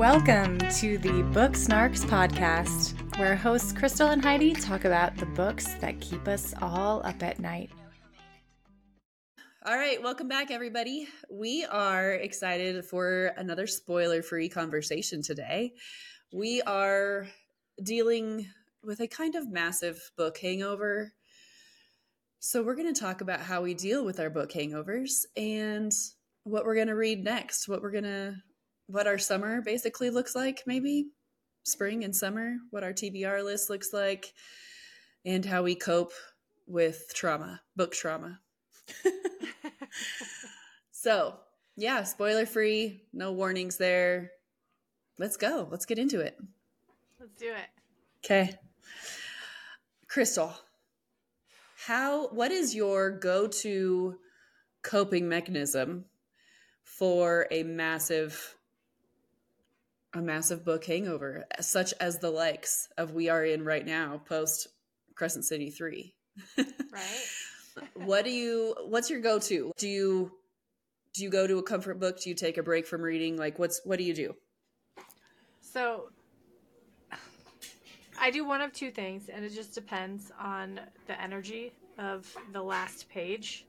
Welcome to the Book Snarks podcast, where hosts Crystal and Heidi talk about the books that keep us all up at night. All right, welcome back, everybody. We are excited for another spoiler free conversation today. We are dealing with a kind of massive book hangover. So, we're going to talk about how we deal with our book hangovers and what we're going to read next, what we're going to, what our summer basically looks like, maybe spring and summer, what our TBR list looks like, and how we cope with trauma, book trauma. so, yeah, spoiler free, no warnings there. Let's go. Let's get into it. Let's do it. Okay. Crystal, how what is your go-to coping mechanism for a massive a massive book hangover such as the likes of we are in right now post Crescent City 3? Right? what do you what's your go-to? Do you do you go to a comfort book? Do you take a break from reading? Like what's what do you do? So I do one of two things, and it just depends on the energy of the last page.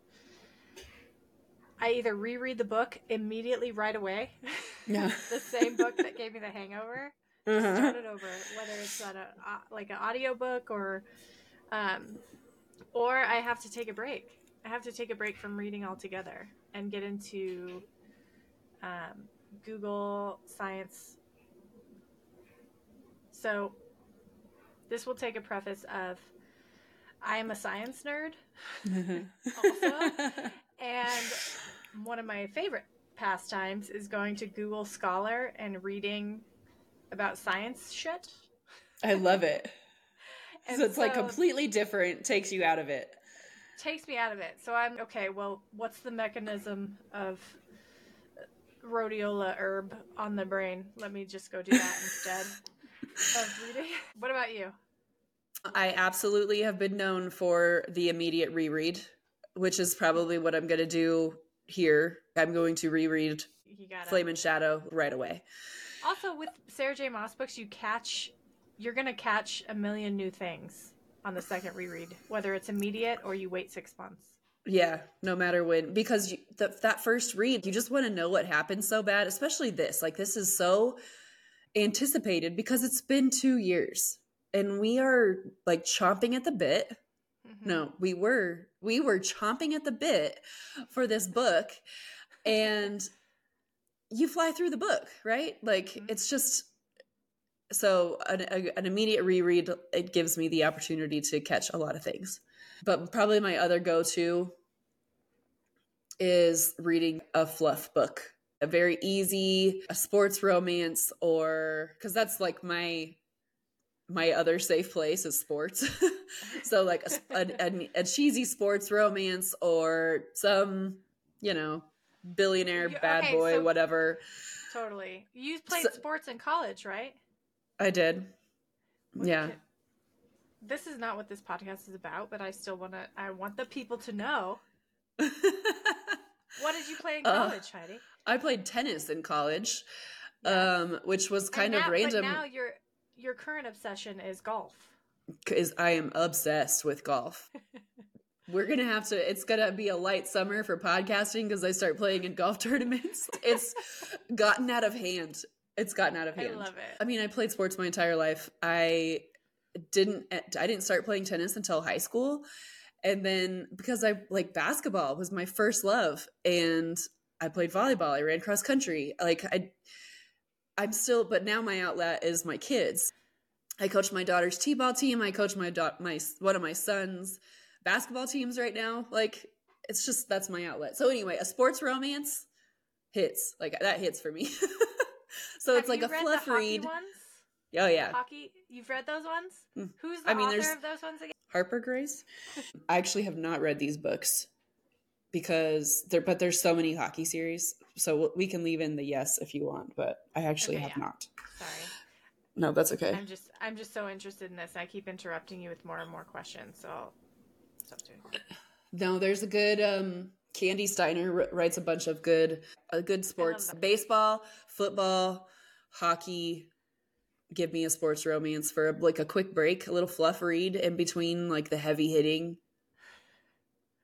I either reread the book immediately right away, Yeah. the same book that gave me the hangover, Uh-huh. start it over, whether it's on a like an audiobook or, um, or I have to take a break. I have to take a break from reading altogether and get into um, Google Science. So, this will take a preface of I am a science nerd also, and one of my favorite pastimes is going to Google Scholar and reading about science shit. I love it. And so it's like completely different, takes you out of it. takes me out of it. So I'm okay. Well, what's the mechanism of rhodiola herb on the brain? Let me just go do that instead of reading. What about you? I absolutely have been known for the immediate reread, which is probably what I'm going to do here. I'm going to reread Flame and Shadow right away. Also, with Sarah J. Maas books, you catch, you're gonna catch a million new things on the second reread, whether it's immediate or you wait six months. Yeah, no matter when, because you, the, that first read, you just want to know what happened so bad, especially this. Like, this is so anticipated because it's been two years and we are like chomping at the bit. Mhm. No, we were we were chomping at the bit for this book and you fly through the book, right? Like Mhm. it's just so an, a, an immediate reread it gives me the opportunity to catch a lot of things. But probably my other go-to is reading a fluff book. A very easy a sports romance or cuz that's like my my other safe place is sports. so like a, a, a, cheesy sports romance or some, you know, billionaire You- bad okay, boy so- whatever. Totally. You played So- sports in college, right? I did. What- Yeah. This is not what this podcast is about, but I still want to. I want the people to know. What did you play in Uh, college, Heidi? I played tennis in college, Yes. um, which was And kind of now- random now your your current obsession is golf. because I am obsessed with golf. We're gonna have to. It's gonna be a light summer for podcasting because I start playing in golf tournaments. It's gotten out of hand. It's gotten out of hand. I love it. I mean, I played sports my entire life. I didn't. I didn't start playing tennis until high school, and then because I like basketball was my first love, and I played volleyball. I ran cross country. Like I, I'm still. But now my outlet is my kids. I coach my daughter's t-ball team. I coach my da- my one of my sons' basketball teams right now. Like it's just that's my outlet. So anyway, a sports romance hits like that hits for me. so it's like a fluff read. Ones? Oh yeah, Hockey. You've read those ones? Mm. Who's the I mean, author there's- of those ones again? Harper Grace. I actually have not read these books because there, but there's so many hockey series. So we can leave in the yes if you want, but I actually Okay, have yeah. not. Sorry. No, that's okay. I'm just I'm just so interested in this. I keep interrupting you with more and more questions. So up to you. No, there's a good um Kandi Steiner wr- writes a bunch of good uh, good sports, baseball, football, hockey give me a sports romance for like a quick break, a little fluff read in between like the heavy hitting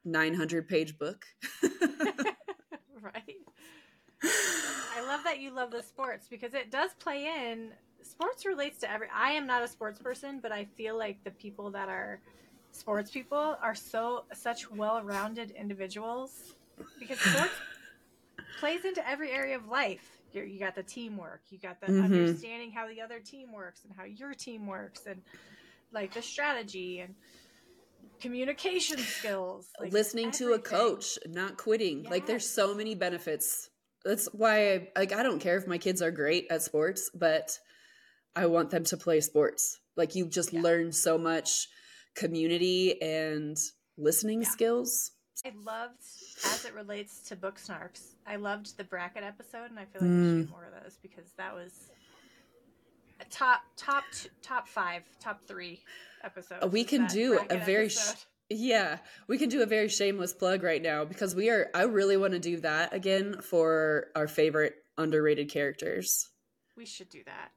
900 page book. right. I love that you love the sports because it does play in. Sports relates to every. I am not a sports person, but I feel like the people that are sports people are so such well-rounded individuals because sports plays into every area of life. You're, you got the teamwork, you got the Mhm. understanding how the other team works and how your team works, and like the strategy and communication skills. Like listening to a coach, not quitting. Like there's so many benefits. That's why I, like I don't care if my kids are great at sports, but I want them to play sports. Like you just Yeah. learn so much community and listening Yeah. skills. I loved, as it relates to book snarks, I loved the bracket episode, and I feel like we Mm. should do more of those because that was a top top t- top five, top three episodes. We can do a very sh-. Yeah, we can do a very shameless plug right now because we are I really want to do that again for our favorite underrated characters. we should do that.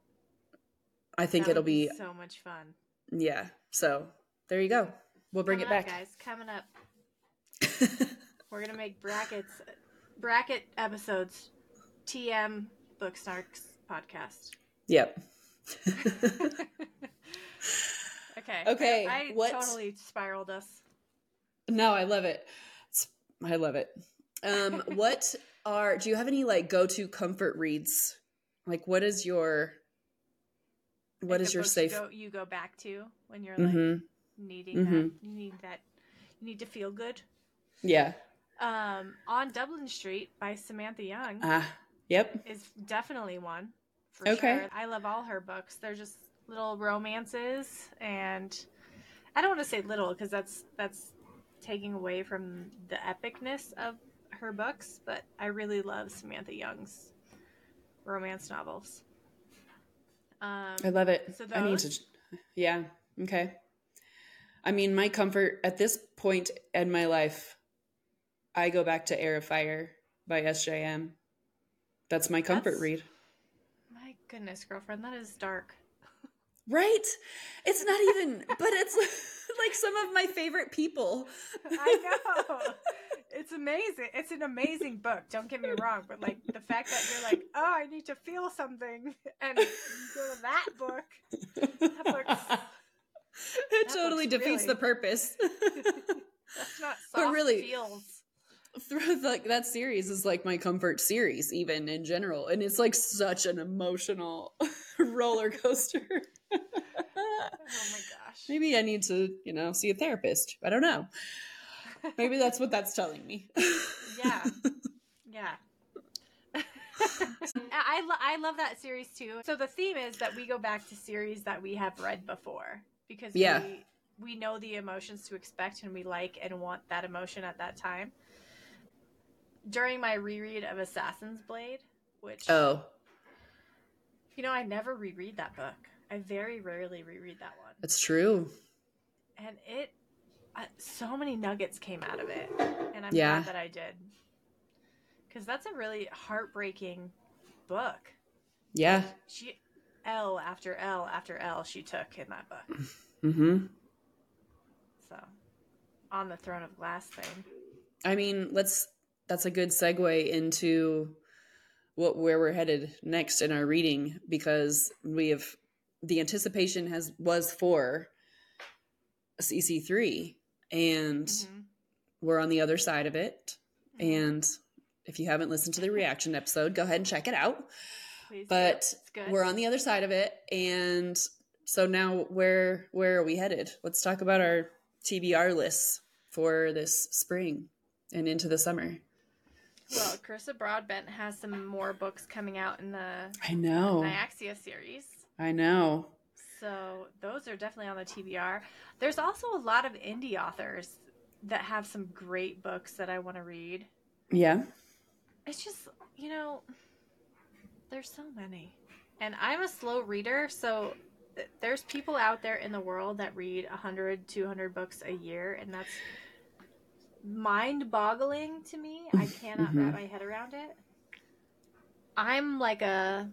I think That it'll would be so much fun. yeah. So, there you go. We'll bring Coming it up, back. guys. Coming up, we're gonna make brackets, bracket episodes. TM Book Snarks podcast. yep. okay. Okay, I, I what- totally spiraled us. No, I love it. It's, I love it. Um, what are do you have any like go to comfort reads? Like, what is your what Like is your safe? You go, you go back to when you're like hmm needing Mhm. that. You need that. You need to feel good. Yeah. Um, on Dublin Street by Samantha Young Ah. Yep. is definitely one. For Okay. Sure. I love all her books. They're just little romances, and I don't want to say little because that's that's taking away from the epicness of her books. But I really love Samantha Young's romance novels. Um, I love it. So I need to. Yeah. Okay. I mean, my comfort at this point in my life, I go back to Heir of Fire by SJM. That's my comfort That's- read. My goodness, girlfriend, that is dark. Right? It's not even, but it's like some of my favorite people. I know. It's amazing. It's an amazing book. Don't get me wrong, but like the fact that you're like, oh, I need to feel something, and you go to that book. That book's it that totally defeats really- the purpose. that's not But really- feels. Through like that series is like my comfort series, even in general, and it's like such an emotional roller coaster. Oh my gosh. Maybe I need to, you know, see a therapist. I don't know. Maybe that's what that's telling me. Yeah. Yeah. I, lo- I love that series too. So the theme is that we go back to series that we have read before because Yeah. we we know the emotions to expect and we like and want that emotion at that time. During my reread of Assassin's Blade, which Oh, you know I never reread that book. I very rarely reread that one. it's true. And it uh, so many nuggets came out of it and I'm Yeah. glad that I did. Cuz that's a really heartbreaking book. Yeah. She L after L after L she took in that book. Mm-hmm. So, on the throne of glass thing. I mean, let's. That's a good segue into what where we're headed next in our reading because we have the anticipation has was for CC three, and Mhm. we're on the other side of it. Mhm. And if you haven't listened to the reaction episode, go ahead and check it out. Please. But we're on the other side of it, and so now where where are we headed? Let's talk about our TBR lists for this spring and into the summer. Well, Carissa Broadbent has some more books coming out in the I know. Nyaxia series. I know. So those are definitely on the TBR. There's also a lot of indie authors that have some great books that I want to read. Yeah. It's just, you know, there's so many. And I'm a slow reader, so th- there's people out there in the world that read 100, 200 books a year, and that's mind boggling to me. I cannot Mhm. wrap my head around it. I'm like a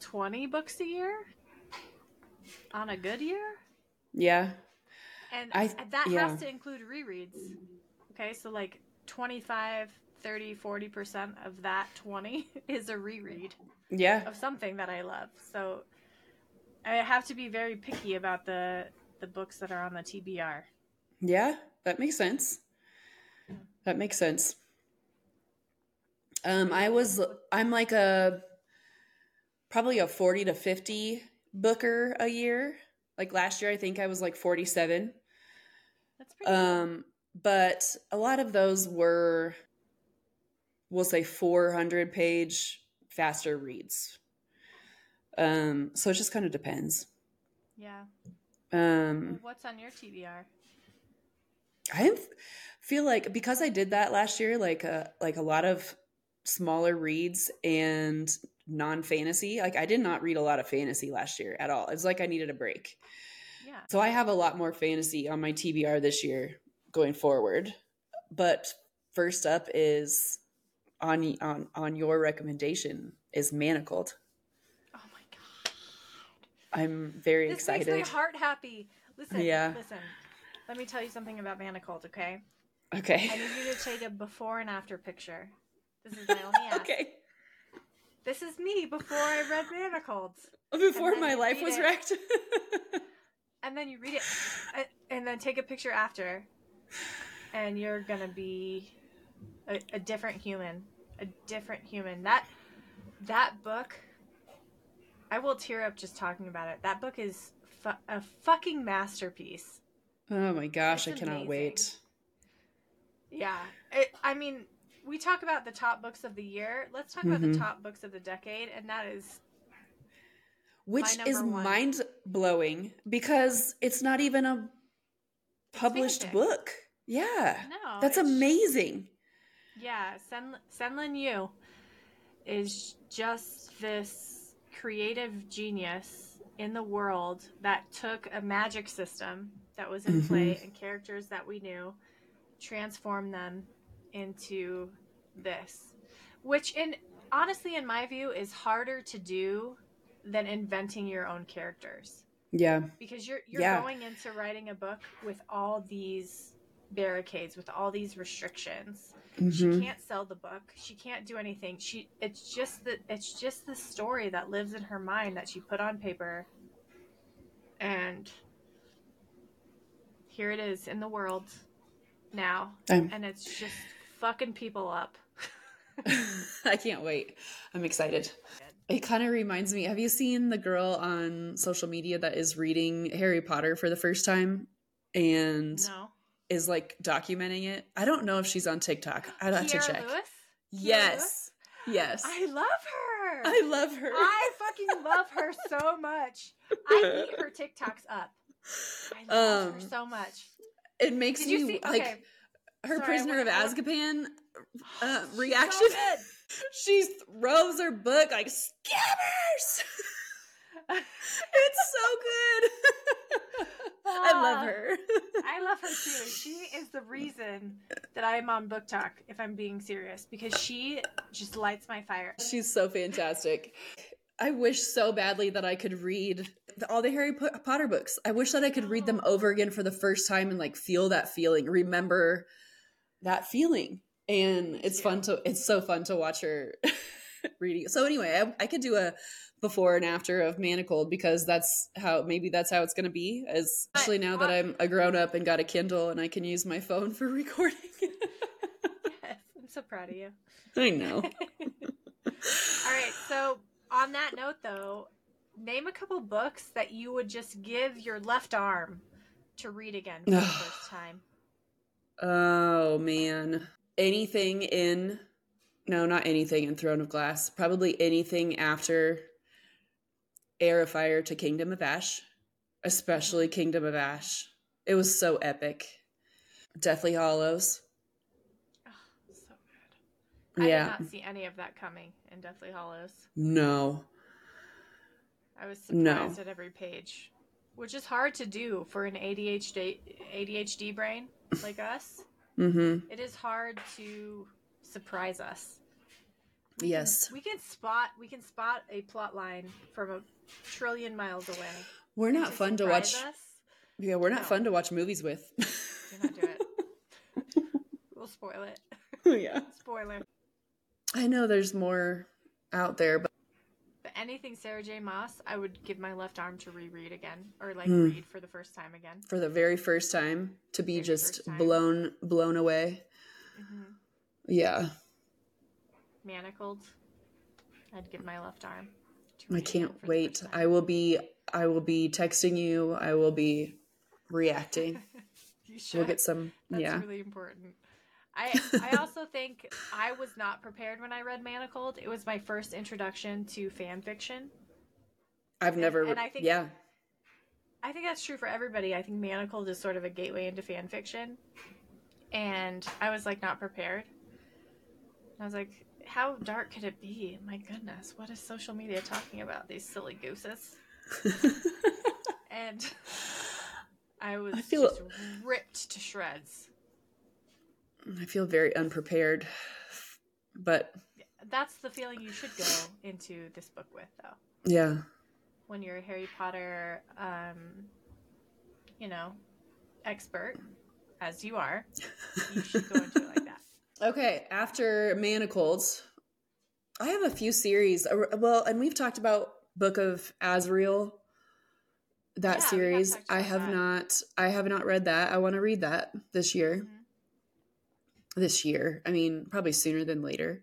20 books a year on a good year. Yeah. And I- that yeah. has to include rereads. Okay, so like 25, 30, 40% of that 20 is a reread Yeah. of something that I love. So I have to be very picky about the the books that are on the TBR. Yeah, that makes sense. That makes sense. Um, I was I'm like a probably a 40 to 50 booker a year. Like last year I think I was like 47. That's pretty cool. Um, but a lot of those were we'll say 400 page faster reads. Um, so it just kind of depends. Yeah. Um, What's on your TBR? I feel like because I did that last year, like a like a lot of smaller reads and non fantasy. Like I did not read a lot of fantasy last year at all. It's like I needed a break. Yeah. So I have a lot more fantasy on my TBR this year going forward. But first up is on on on your recommendation is Manacled. Oh my god. I'm very This excited. makes my heart happy. Listen, Yeah. listen. Let me tell you something about Manacled, okay? Okay. I need you to take a before and after picture. This is my only ask. okay. This is me before I read Manacled. Before my life was it. wrecked. And then you read it uh, and then take a picture after. And you're going to be a, a different human. A different human. That that book I will tear up just talking about it. That book is fu- a fucking masterpiece. oh my gosh, It's I cannot amazing. wait. Yeah. It, I mean, we talk about the top books of the year. Let's talk about Mhm. the top books of the decade, and that is which My is one. mind blowing because it's not even a published book. Yeah, no. that's amazing. Yeah, Sen Senlin Yu is just this creative genius in the world that took a magic system that was in Mhm. play and characters that we knew, transformed them into this, which in honestly, in my view, is harder to do than inventing your own characters. Yeah, because you're you're Yeah. going into writing a book with all these barricades with all these restrictions. She Mhm. can't sell the book. She can't do anything. She it's just the it's just the story that lives in her mind that she put on paper. And here it is in the world now. I'm- and it's just fucking people up I can't wait. I'm excited. It kind of reminds me. Have you seen the girl on social media that is reading Harry Potter for the first time and no is like documenting it? I don't know if she's on TikTok. I'd have Kierra to check. Lewis? Yes, yes. i love her I love her. I fucking love her so much. I eat her TikToks up. I love her Um, so much. it makes Did me you see? like okay, her sorry, prisoner of I Azkaban uh, reaction. So she throws her book like scammers. it's so good. I love her. I love her too. She is the reason that I'm on BookTok, if I'm being serious, because she just lights my fire. She's so fantastic. I wish so badly that I could read the, all the Harry Potter books. I wish that I could read them over again for the first time and like feel that feeling, remember that feeling. And it's fun to it's so fun to watch her reading. So anyway, I, I could do a before and after of Manacled because that's how maybe that's how it's going to be. As especially now that I'm a grown up and got a Kindle and I can use my phone for recording. Yes, I'm so proud of you. I know. All right, so on that note, though, name a couple books that you would just give your left arm to read again for the first time. Oh man. Anything in no, not anything in Throne of Glass. Probably anything after Heir of Fire to Kingdom of Ash. Especially Kingdom of Ash. It was so epic. Deathly Hallows. Oh, so good. I yeah. did not see any of that coming in Deathly Hallows. No. I was No. surprised at every page, which is hard to do for an ADHD ADHD brain like us. Mm-hmm. It is hard to surprise us. We Yes. Can, we can spot we can spot a plot line from a trillion miles away. We're not fun to watch. Us, Yeah, we're not No. fun to watch movies with. do not do it. we'll spoil it. yeah. Spoiler. I know there's more out there, But anything Sarah J. Maas, I would give my left arm to reread again, or like Hmm. read for the first time again. for the very first time to be Very just blown blown away. hmm Yeah. Manacled. I'd give my left arm. I can't again for the wait. I will be I will be texting you. I will be reacting. We'll get some That's yeah. really important. I I also think I was not prepared when I read Manacled. It was my first introduction to fan fiction. I've never and I think- yeah. I think that's true for everybody. I think Manacled is sort of a gateway into fan fiction. And I was like not prepared. I was like, how dark could it be? My goodness, what is social media talking about? These silly gooses. And I was I feel- just ripped to shreds. I feel very unprepared. But That's the feeling you should go into this book with, though. yeah. When you're a Harry Potter, um, you know, expert, as you are, you should go into it like that. Okay, after Manacles, I have a few series. uh, Well, and we've talked about Book of Azrael. That Yeah, we have series, I have that. not. I have not read that. I want to read that this year. Mhm. This year, I mean, probably sooner than later.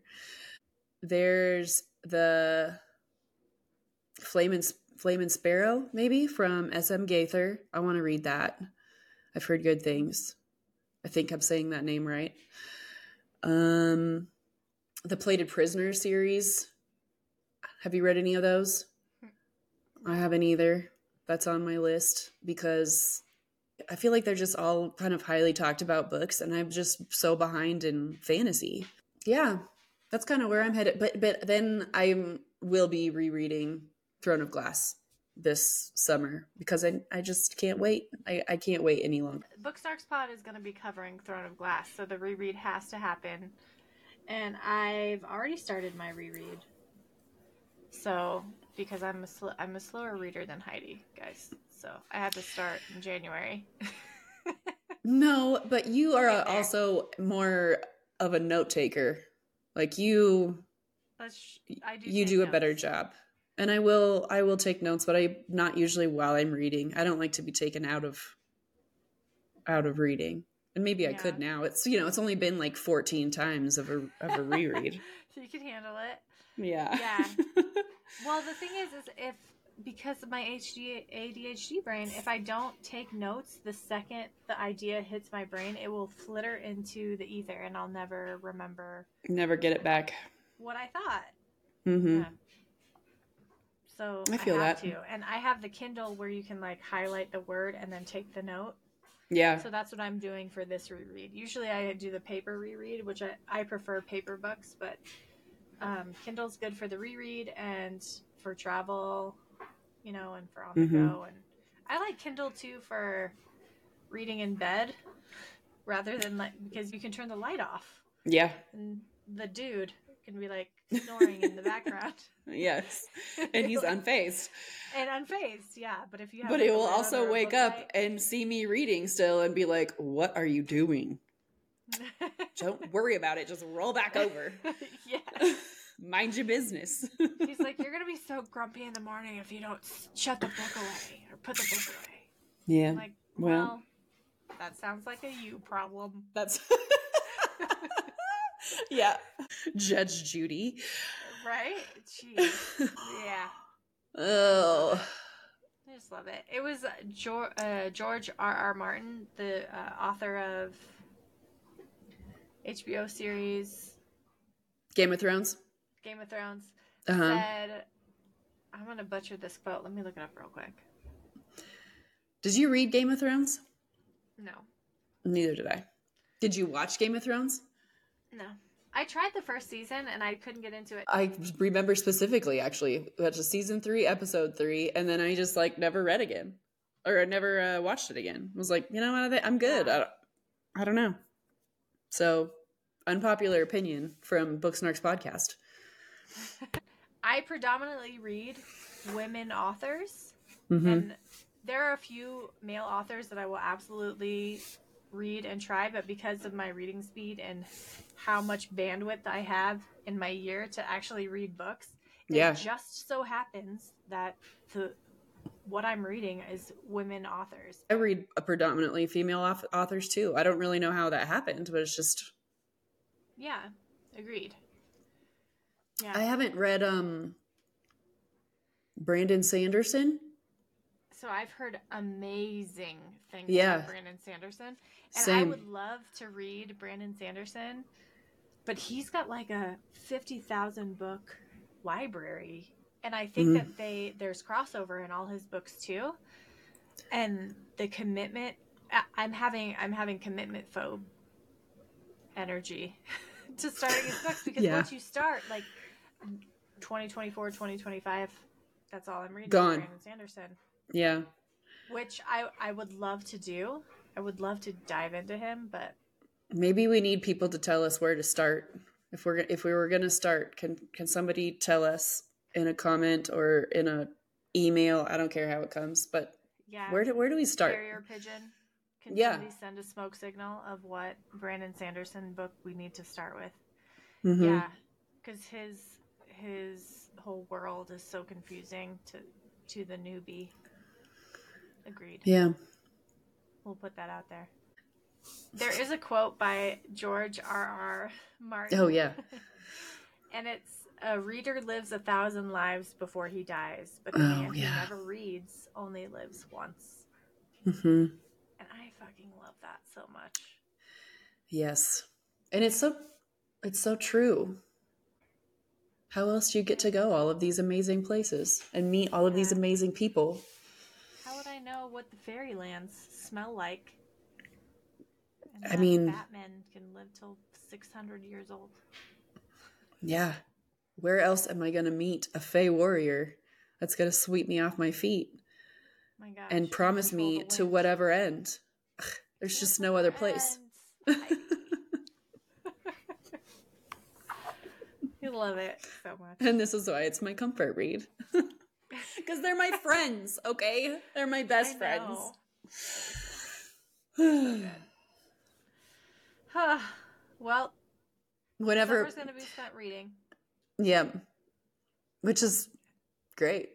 There's the Flame and Flame and Sparrow, maybe from S.M. Gaither. I want to read that. I've heard good things. I think I'm saying that name right. Um, the Plated Prisoner series. Have you read any of those? I haven't either. That's on my list because I feel like they're just all kind of highly talked about books, and I'm just so behind in fantasy. Yeah, that's kind of where I'm headed. But but then I will be rereading Throne of Glass this summer because I I just can't wait. I, I can't wait any longer. Booksnarks Pod is going to be covering Throne of Glass, so the reread has to happen. And I've already started my reread. So, because I'm a sl- I'm a slower reader than Heidi, guys. So I had to start in January. No, but you are there. also more of a note taker. Like you Let's, I do you do a better job. And I will I will take notes, but I not usually while I'm reading. I don't like to be taken out of out of reading. And maybe I could now. It's you know, it's only been like 14 times of a of a reread. so you can handle it. Yeah. Yeah. Well, the thing is, is if because of my HD, ADHD brain, if I don't take notes, the second the idea hits my brain, it will flitter into the ether, and I'll never remember Never get it back. what I thought. Mm-hmm. Yeah. So I feel have that. to, and I have the Kindle where you can like highlight the word and then take the note. Yeah. So that's what I'm doing for this reread. Usually I do the paper reread, which I, I prefer paper books, but um, Kindle's good for the reread and for travel, you know, and for on the Mhm. go. And I like Kindle too for reading in bed rather than like because you can turn the light off Yeah. and the dude can be like snoring in the background. Yes. And he's unfazed. and unfazed, yeah. But if you have But it will also wake up light- and see me reading still and be like, "What are you doing?" Don't worry about it. Just roll back over. yeah. Mind your business. He's like, you're gonna be so grumpy in the morning if you don't shut the book away or put the book away. yeah. I'm like, well. well, that sounds like a you problem. That's yeah. Judge Judy. Right? Jeez. Yeah. Oh. I just love it. It was George, uh, R. R. Martin, the uh, author of HBO series Game of Thrones. Game of Thrones, Uh huh. said, I'm to butcher this quote. Let me look it up real quick. Did you read Game of Thrones? No. Neither did I. Did you watch Game of Thrones? No. I tried the first season and I couldn't get into it. I remember specifically, actually, that's season three, episode three, and then I just like never read again, or I never uh, watched it again. I was like, you know what, I'm good. I don't, I don't know. So, unpopular opinion from Booksnarks podcast. I predominantly read women authors, Mhm. and there are a few male authors that I will absolutely read and try, but because of my reading speed and how much bandwidth I have in my year to actually read books, Yeah. it just so happens that the what I'm reading is women authors. I read predominantly female authors too. I don't really know how that happened, but it's just Yeah, agreed. Yeah. I haven't read um Brandon Sanderson. So I've heard amazing things Yeah. about Brandon Sanderson. And I would love to read Brandon Sanderson, but he's got like a 50,000 book library. And I think Mhm. that they there's crossover in all his books too. And the commitment I'm having I'm having commitment phobe energy to starting his books because Yeah. once you start like 2024 2025 that's all I'm reading Gone. Brandon Sanderson Yeah. which I I would love to do. I would love to dive into him, but Maybe we need people to tell us where to start. If we're if we were going to start, can can somebody tell us in a comment or in a email? I don't care how it comes, but yeah, where do where do we start? carrier pigeon. Can Yeah. somebody send a smoke signal of what Brandon Sanderson book we need to start with? Mhm. Yeah, because his his whole world is so confusing to to the newbie. Agreed. Yeah. We'll put that out there. There is a quote by George R. R. Martin. Oh yeah. And it's a reader lives a thousand lives before he dies, but the Oh, man yeah. who never reads only lives once. Mhm. And I fucking love that so much. Yes. And it's so it's so true. How else do you get to go all of these amazing places and meet all of these amazing people? How would I know what the fairylands smell like? And I that mean- Batman can live till 600 years old. Yeah. Where else am I going to meet a Fey warrior that's going to sweep me off my feet My and promise me to whatever end? There's just no other place. You love it so much. and this is why it's my comfort read. Because they're my friends, okay? They're my best I friends. Huh. well, whatever. summer's going to be spent reading. Yeah. Which is great.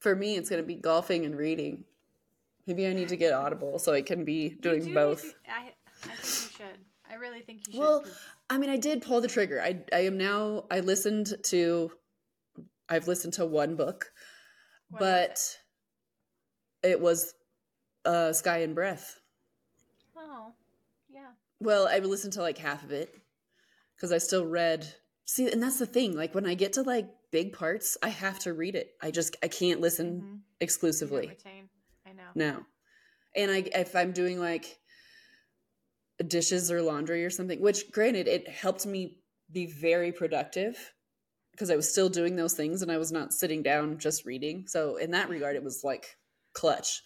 For me, it's going to be golfing and reading. Maybe I need to get Audible so I can be You do doing both. I, I think you should. I really think you should. Well, 'cause- I mean, I did pull the trigger. I I am now I listened to I've listened to one book, what but it was uh Sky and Breath. Oh, yeah. Well, I listened to like half of it cuz I still read See, and that's the thing. Like when I get to like big parts, I have to read it. I just I can't listen Mhm. Don't exclusively. retain. Know. No. And I if I'm doing like dishes or laundry or something, which granted it helped me be very productive because I was still doing those things and I was not sitting down just reading. So in that regard it was like clutch.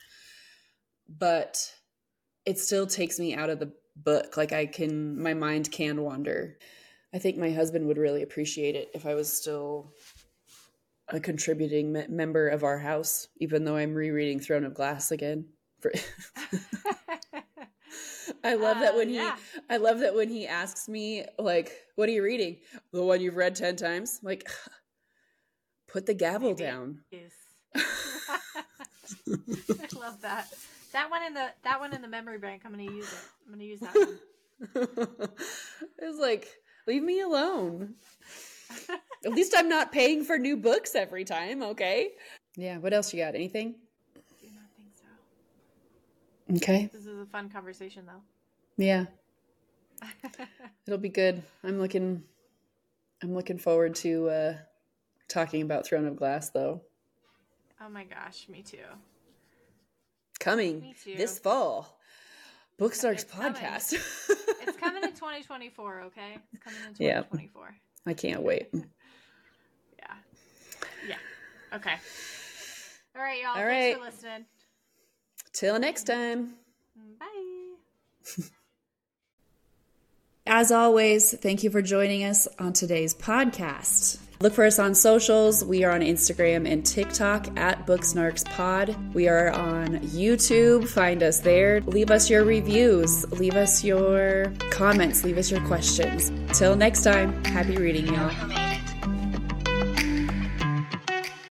But it still takes me out of the book. Like I can my mind can wander. I think my husband would really appreciate it if I was still a contributing me- member of our house, even though I'm rereading Throne of Glass again. For I love that Uh, when he yeah. I love that when he asks me like, "What are you reading?" The one you've read 10 times. I'm like, put the gavel Maybe. down. is. I love that. That one in the that one in the memory bank. I'm gonna use it. I'm gonna use that one. it's like, leave me alone. At least I'm not paying for new books every time, okay? Yeah, what else you got? Anything? do not think so. Okay. This is a fun conversation though. Yeah. It'll be good. I'm looking I'm looking forward to uh talking about Throne of Glass though. oh my gosh, me too. Coming Me too. this fall. Booksnarks It's coming. podcast. It's coming in 2024. Okay, it's coming in Yeah. 2024. I can't wait. Okay. All right, y'all. All Thanks right. for listening. Till next time. Bye. As always, thank you for joining us on today's podcast. Look for us on socials. We are on Instagram and TikTok at BooksnarksPod. We are on YouTube. Find us there. Leave us your reviews. Leave us your comments. Leave us your questions. Till next time, happy reading, y'all.